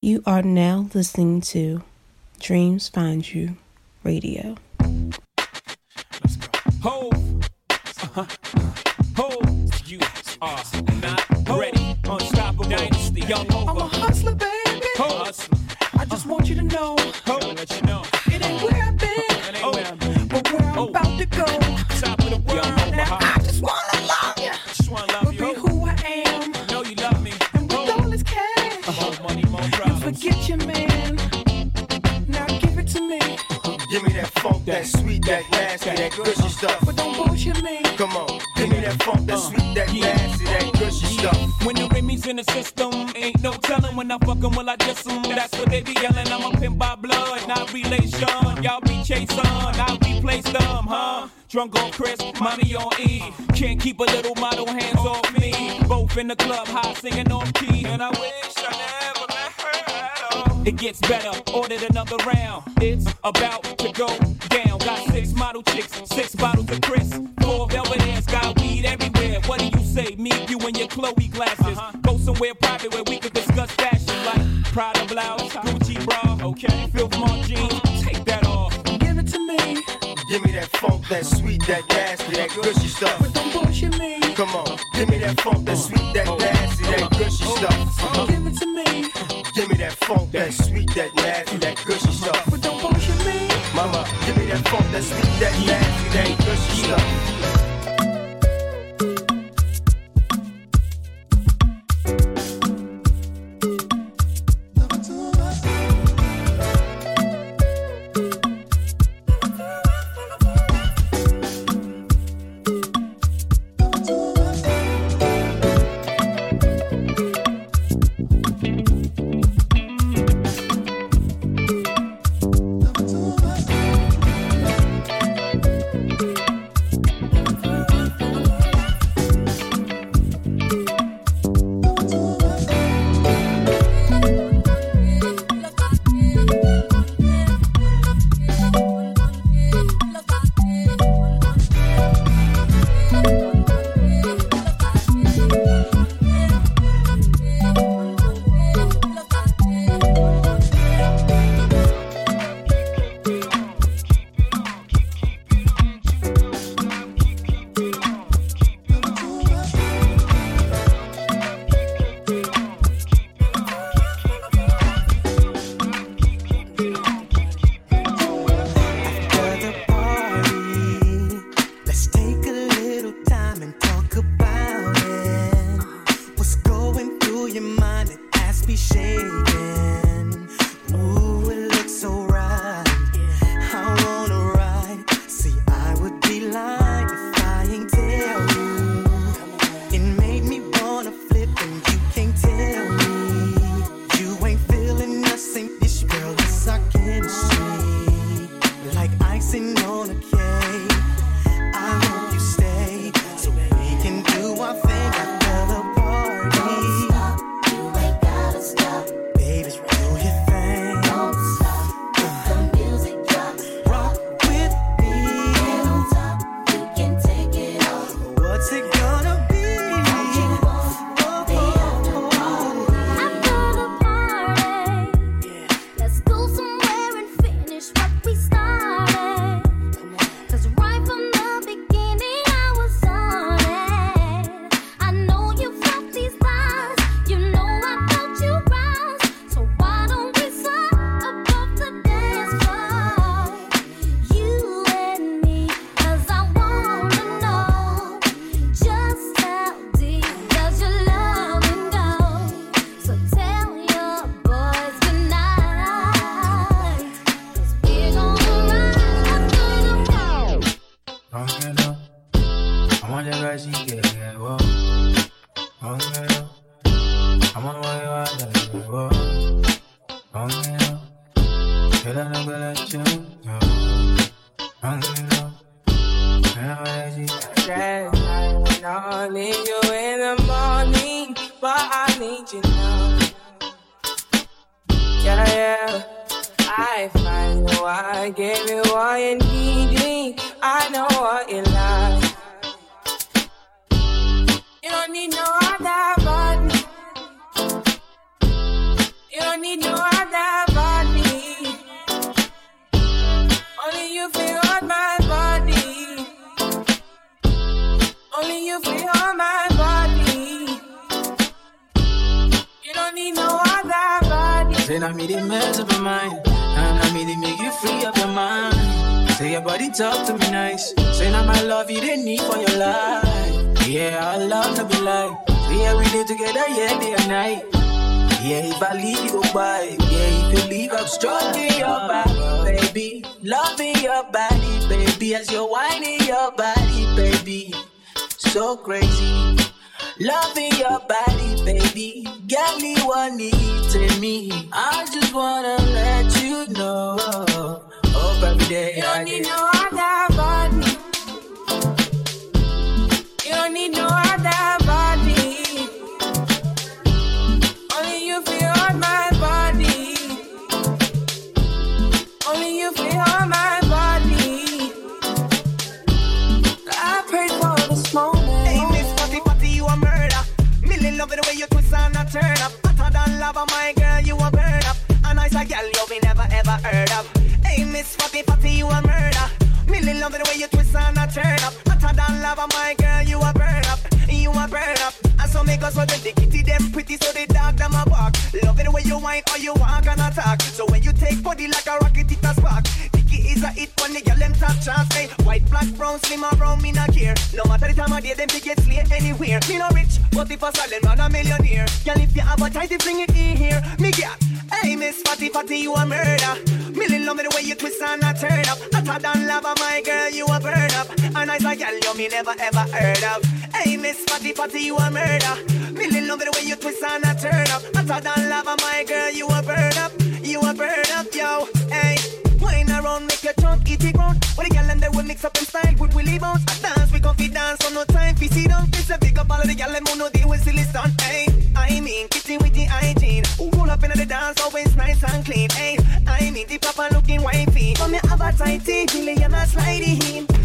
You are now listening to Dreams Find You Radio. Let's go. Ho. Uh-huh. Ho. You are not ready. Unstoppable dynasty. Young I'm a hustler, baby. Ho. Hustler. I just want you to know Ho. Let you know. it ain't where I've been, It ain't where I've been. but where I'm Oh. about to go. That gushy stuff. but don't bullshit me. Come on, give me that funk, that uh. sweet, that yeah. nasty, that gushy stuff. When the Remy's in the system, ain't no telling when I fuck 'em, will I diss 'em? That's what they be yelling. I'm a pimp by blood, not relation. Y'all be chasing, I replace them, huh? Drunk on Cris, mommy on E. Can't keep a little model hands off me. Both in the club, high singing on key. And I wish I never met her at all. It gets better, ordered another round. It's about to go chicks, six bottles of Cris. Four velvet ass, got weed everywhere. What do you say? Me, you, and your Chloe glasses. Uh-huh. Go somewhere private where we could discuss fashion like Prada blouse, Gucci bra, okay? Filth Mart jeans, take that off. Give it to me, Give me that funk, that sweet, that nasty, that gushy stuff. but don't bullshit me. Come on, give me that funk, that sweet, that oh. nasty, that oh. gushy stuff. Give it to me, Give me that funk, that sweet, that nasty, that gushy uh-huh. stuff. Mama, give me that funk, that sweet, that nasty, that gushy stuff. So crazy. Loving your body, baby. Get me in me. I just wanna let you know. Hope every day You don't need get- no other body. You don't need no other body. Lava, my girl, you a burn up. You a burn up. And so make us so them the kitty them pretty, so the dog them a bark. Love it the way you whine or you walk and attack. So when you take body like a rocket, it a spark. Is a hit when the girl them top chance. Hey, white, black, brown, slim or brown, me not care. No matter the time of day, them they get slay anywhere. Me no rich, but if a silent man a millionaire. Girl, if you have a tight, bring it in here. Me get. Hey, Miss Fatty Fatty, you a murder. Me love me the way you twist and a turn up. I Hotter than lava, my girl, you a burn up. And I say, girl you me never ever heard of. Hey, Miss Fatty Fatty, you a murder. Me love me the way you twist and a turn up. I Hotter than lava, my girl, you a burn up. You a burn up, yo. Hey. Wine around, make trunk ground. When the gal and they will mix up in style with Willie bounce. I dance, we confidence, dance, so no time sit down. This a big up all of the gal and no deal with silly stunt. Hey, I mean, kitty with the hygiene. Roll up in the dance, always nice and clean. Hey, I mean, the papa looking wifey. From your have a tighty, Billy and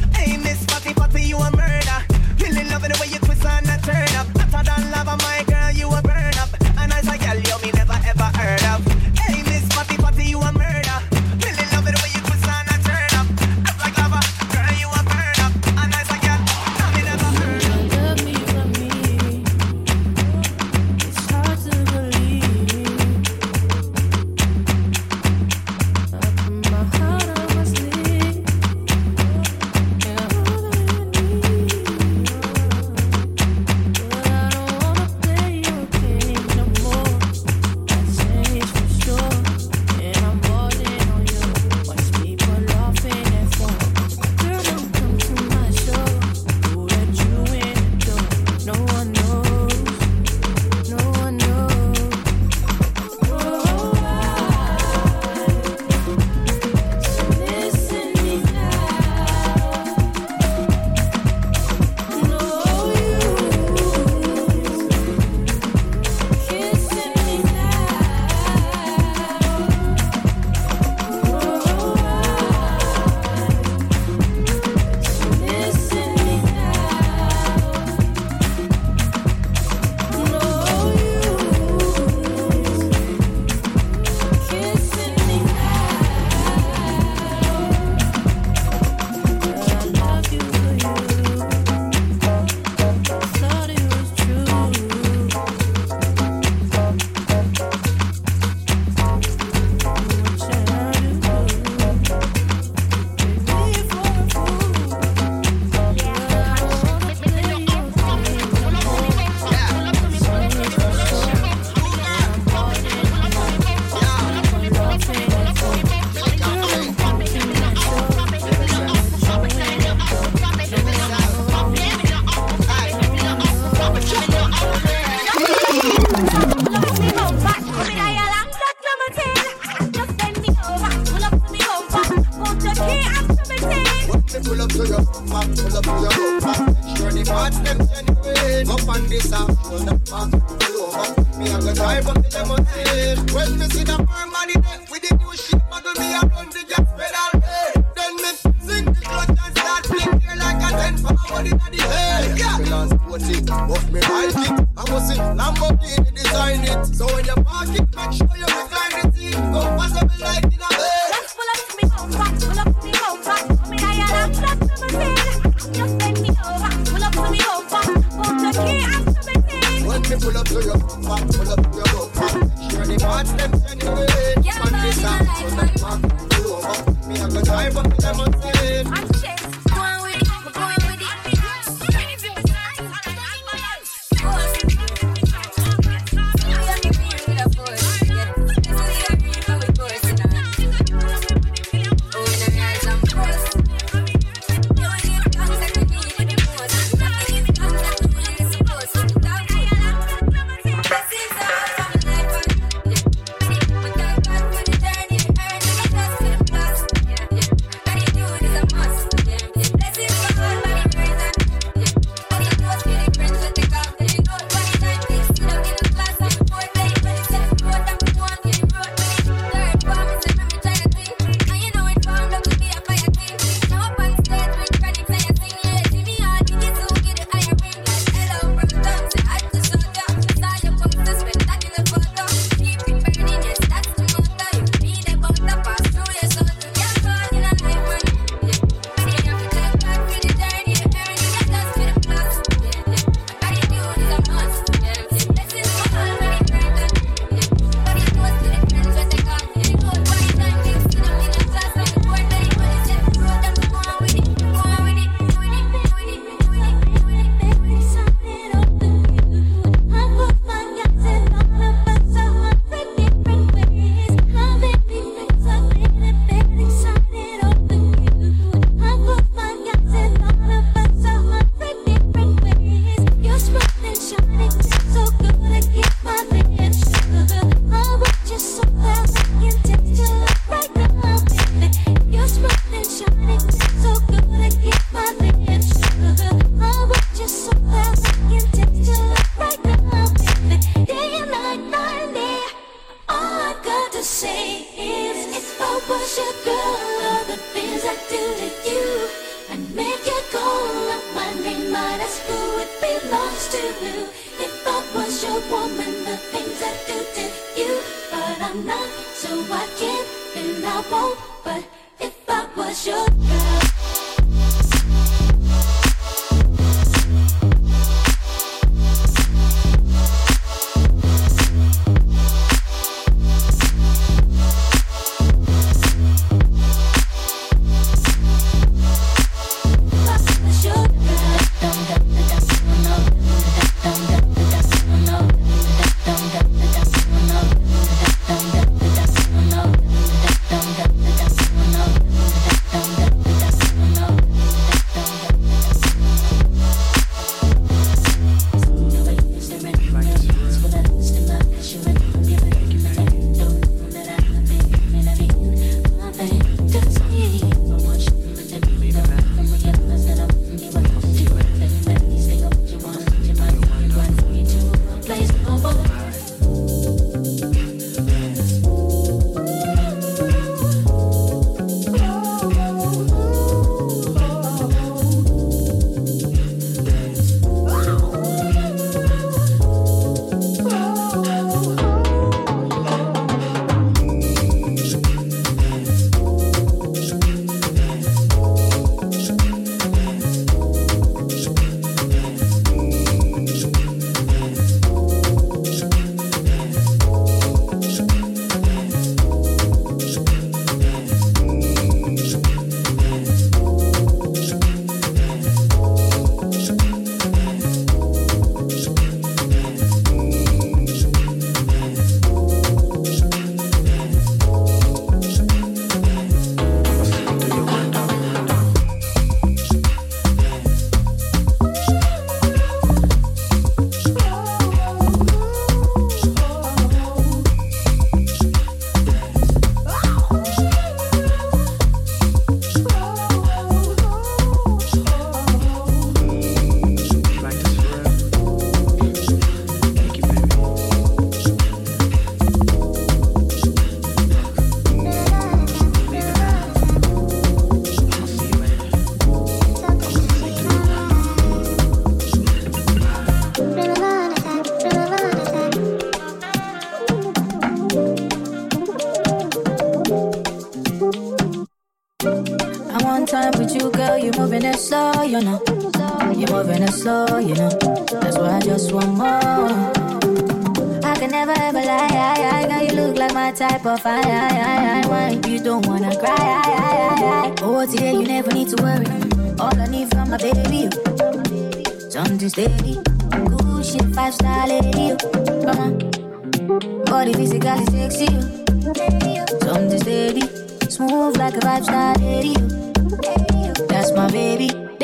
sports it, but me like it. I must say Lamborghini design it.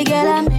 The girl I'm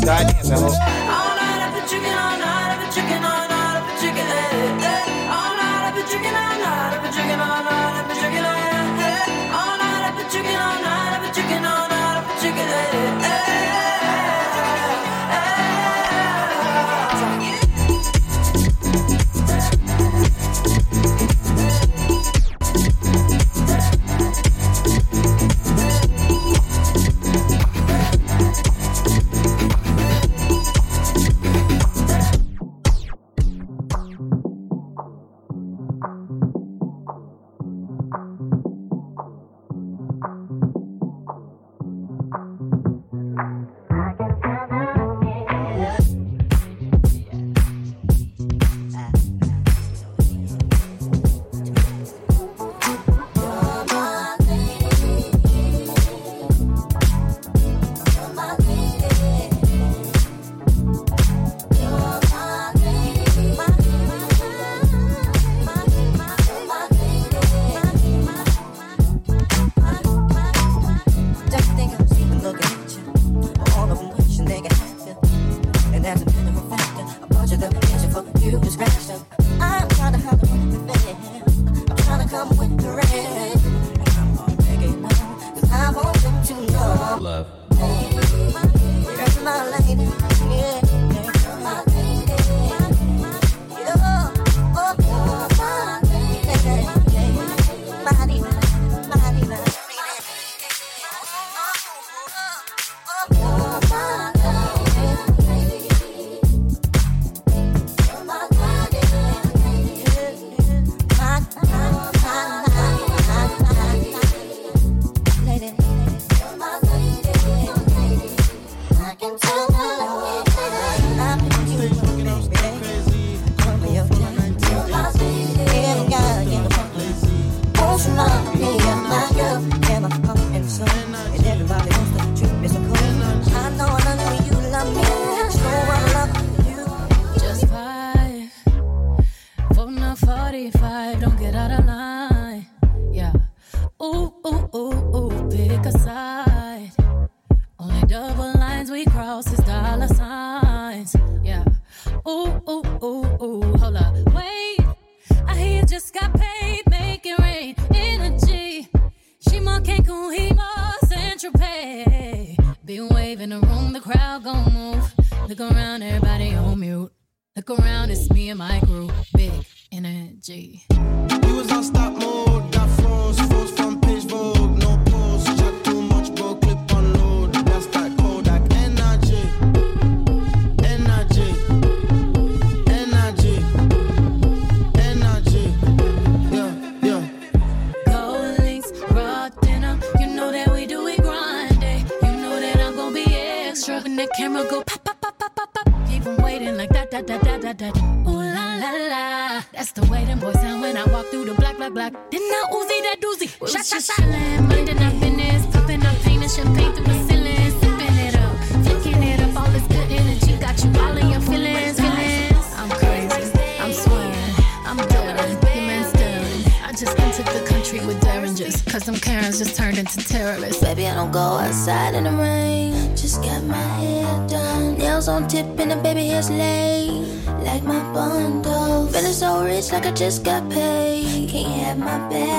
Sky dancing, ho. All night, I put chicken on energy. Just got paid. Can't have my bag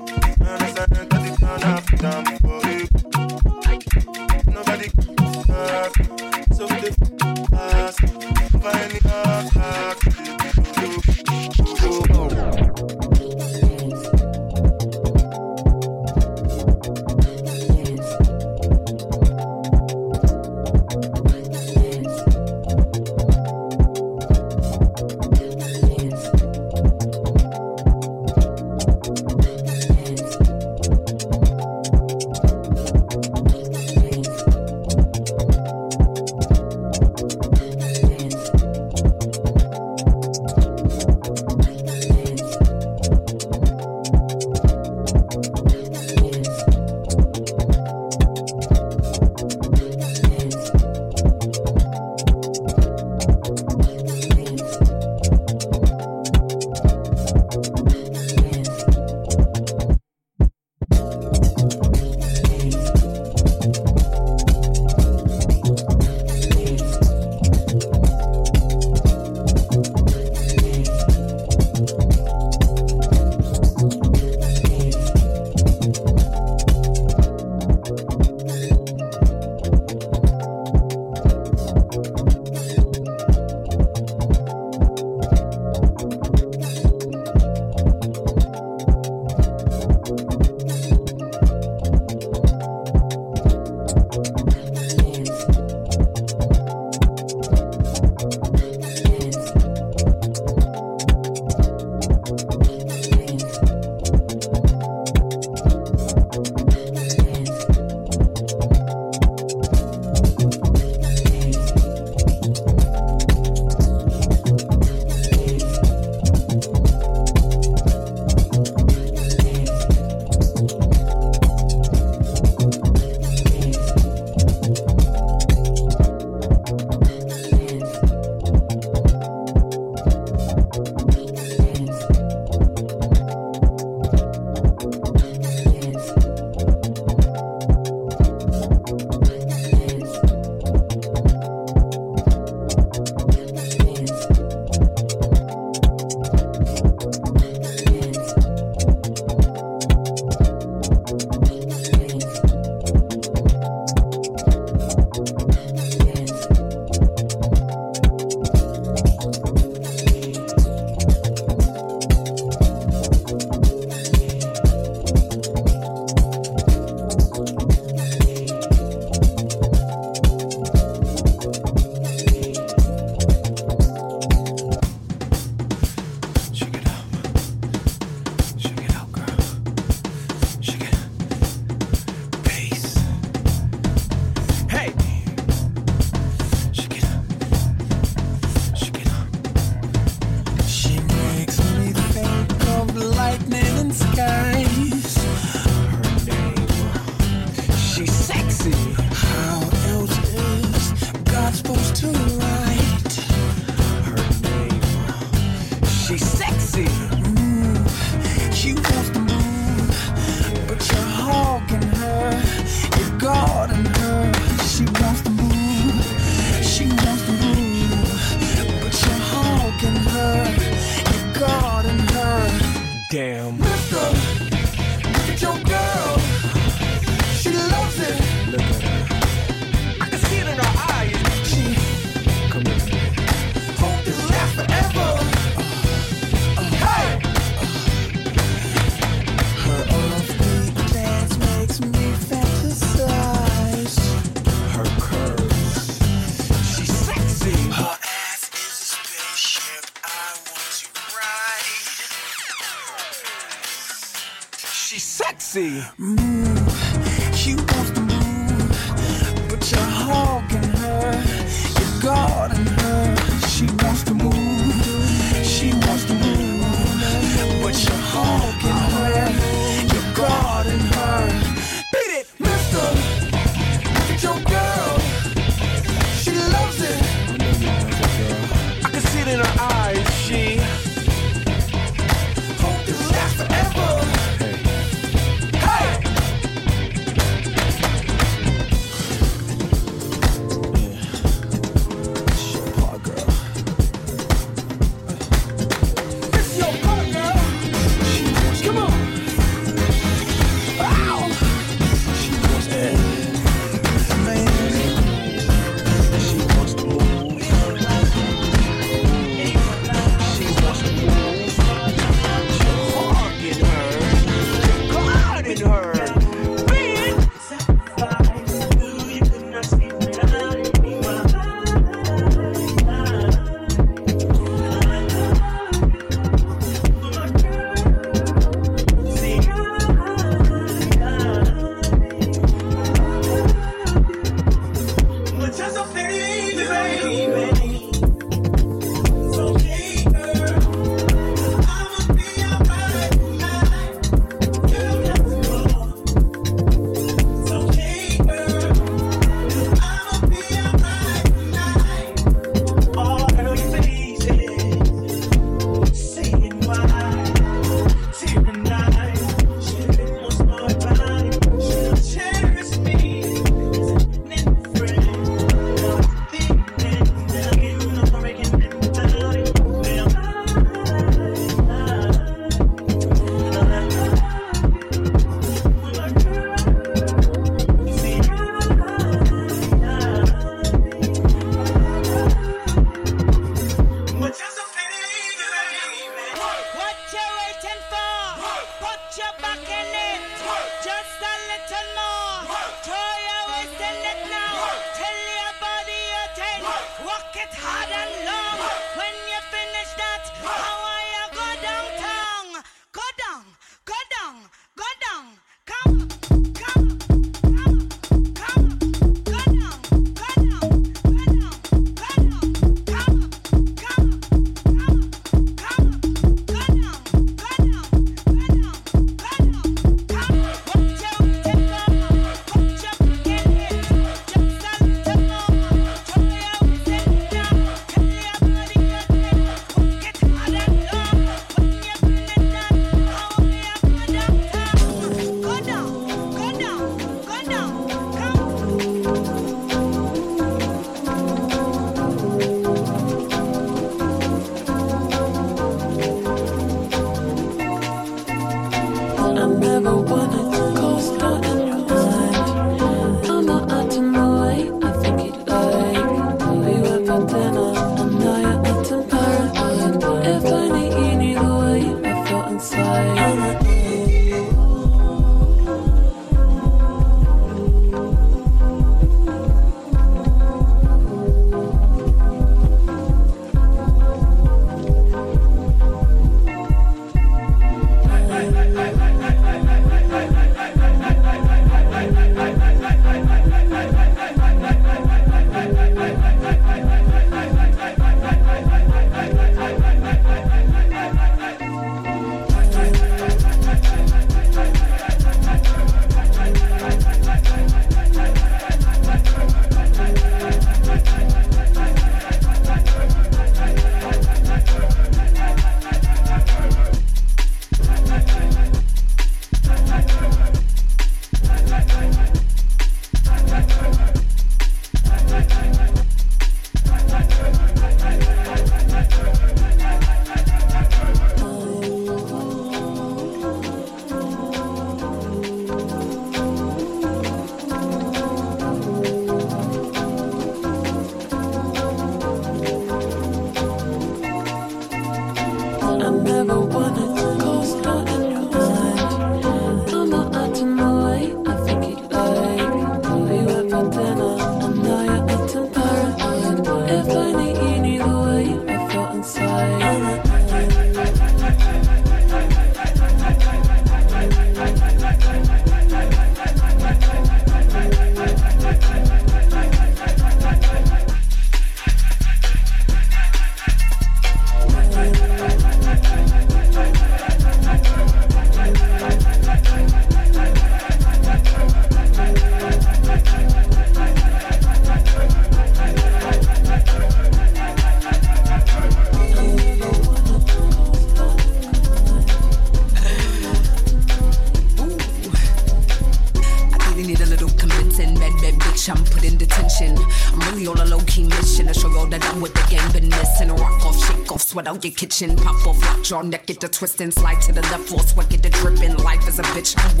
your kitchen, pop off, lock jaw, neck, get the twist and slide to the left, force, sweat, get the dripping. Life is a bitch, what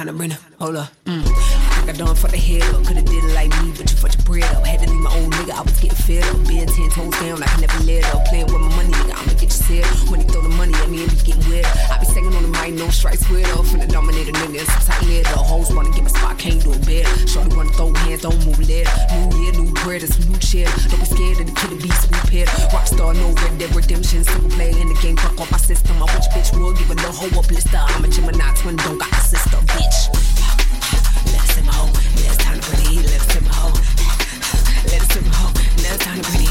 time to bring the hold up. Mm. I got done for the head up, coulda did it like me, but you fucked your bread up. Had to leave my old nigga, I was getting fed up. Being ten toes down, I can never let up. Playing with my money, nigga, I'ma you. When he throw the money at me, it be getting wet. I be singing on the mic, no strikes with up. Finna dominate a nigga, it's tight lid up. Hoes wanna get my spot, can't do it better. Shorty wanna throw hands, don't move lead. New year, new bread, it's new cheddar. Don't be scared of the kid beast, we pit. Rockstar, no red dead redemption. Single player in the game, fuck off my system. I wish bitch would give a little hoe up blister. I'm a Gemini twin, don't got a sister, bitch. Let us simmer, ho. Now it's time to bring the heat, let us simmer, ho. Let us simmer, ho. Now it's time to bring